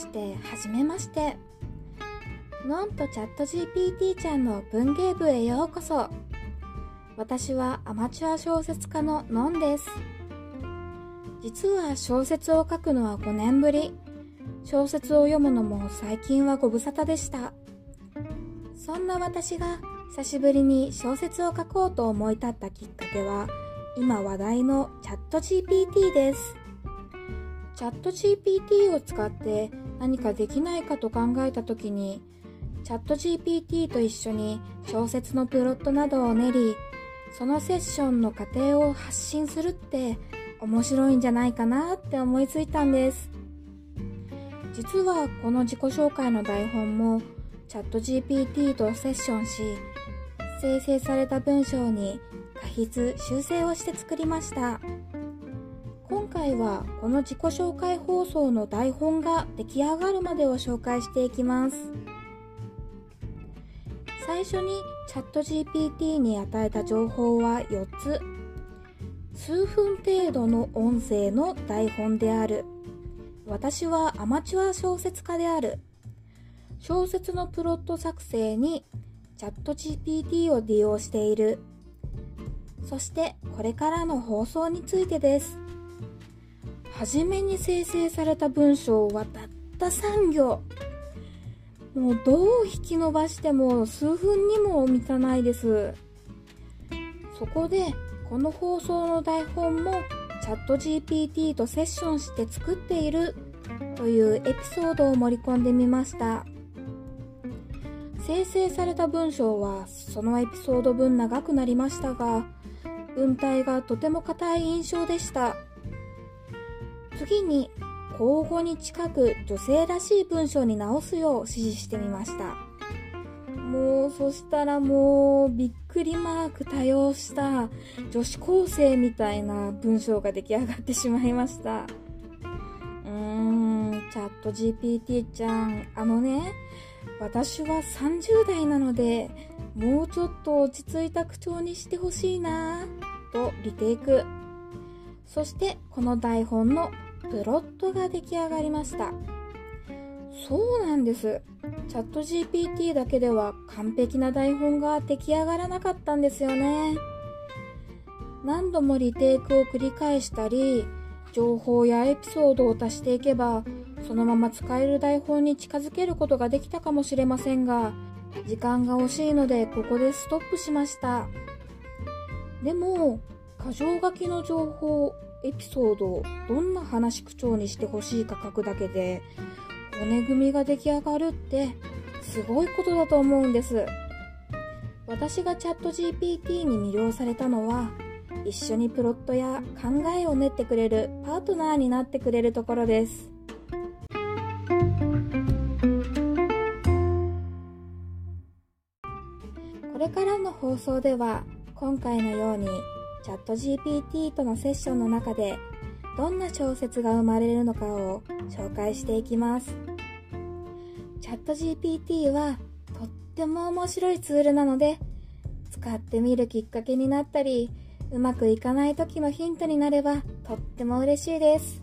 して、はじめまして。ノンとチャット GPT ちゃんの文芸部へようこそ。私はアマチュア小説家のノンです。実は小説を書くのは5年ぶり。小説を読むのも最近はご無沙汰でした。そんな私が久しぶりに小説を書こうと思い立ったきっかけは、今話題のチャット GPT です。チャット GPT を使って何かできないかと考えた時に、チャット GPT と一緒に小説のプロットなどを練り、そのセッションの過程を発信するって面白いんじゃないかなって思いついたんです。実はこの自己紹介の台本もチャット GPT とセッションし、生成された文章に過筆修正をして作りました。今回はこの自己紹介放送の台本が出来上がるまでを紹介していきます。最初にチャット GPT に与えた情報は4つ。数分程度の音声の台本である。私はアマチュア小説家である。小説のプロット作成にチャット GPT を利用している。そしてこれからの放送についてです。初めに生成された文章はたった3行。もうどう引き伸ばしても数分にも満たないです。そこでこの放送の台本もチャット GPT とセッションして作っているというエピソードを盛り込んでみました。生成された文章はそのエピソード分長くなりましたが、文体がとても硬い印象でした。次に口語に近く女性らしい文章に直すよう指示してみました。もう、そしたらもう、びっくりマーク多用した女子高生みたいな文章が出来上がってしまいました。うーん、チャット GPT ちゃん、あのね、私は30代なので、もうちょっと落ち着いた口調にしてほしいなとリテイク。そしてこの台本のプロットが出来上がりました。そうなんです。チャット GPT だけでは完璧な台本が出来上がらなかったんですよね。何度もリテイクを繰り返したり、情報やエピソードを足していけば、そのまま使える台本に近づけることができたかもしれませんが、時間が惜しいのでここでストップしました。でも、箇条書きの情報、エピソードをどんな話口調にしてほしいか書くだけで骨組みが出来上がるってすごいことだと思うんです。私がチャット GPT に魅了されたのは一緒にプロットや考えを練ってくれるパートナーになってくれるところです。これからの放送では今回のようにチャット GPT とのセッションの中でどんな小説が生まれるのかを紹介していきます。チャット GPT はとっても面白いツールなので使ってみるきっかけになったりうまくいかない時のヒントになればとっても嬉しいです。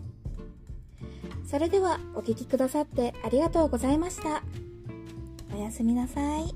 それではお聴きくださってありがとうございました。おやすみなさい。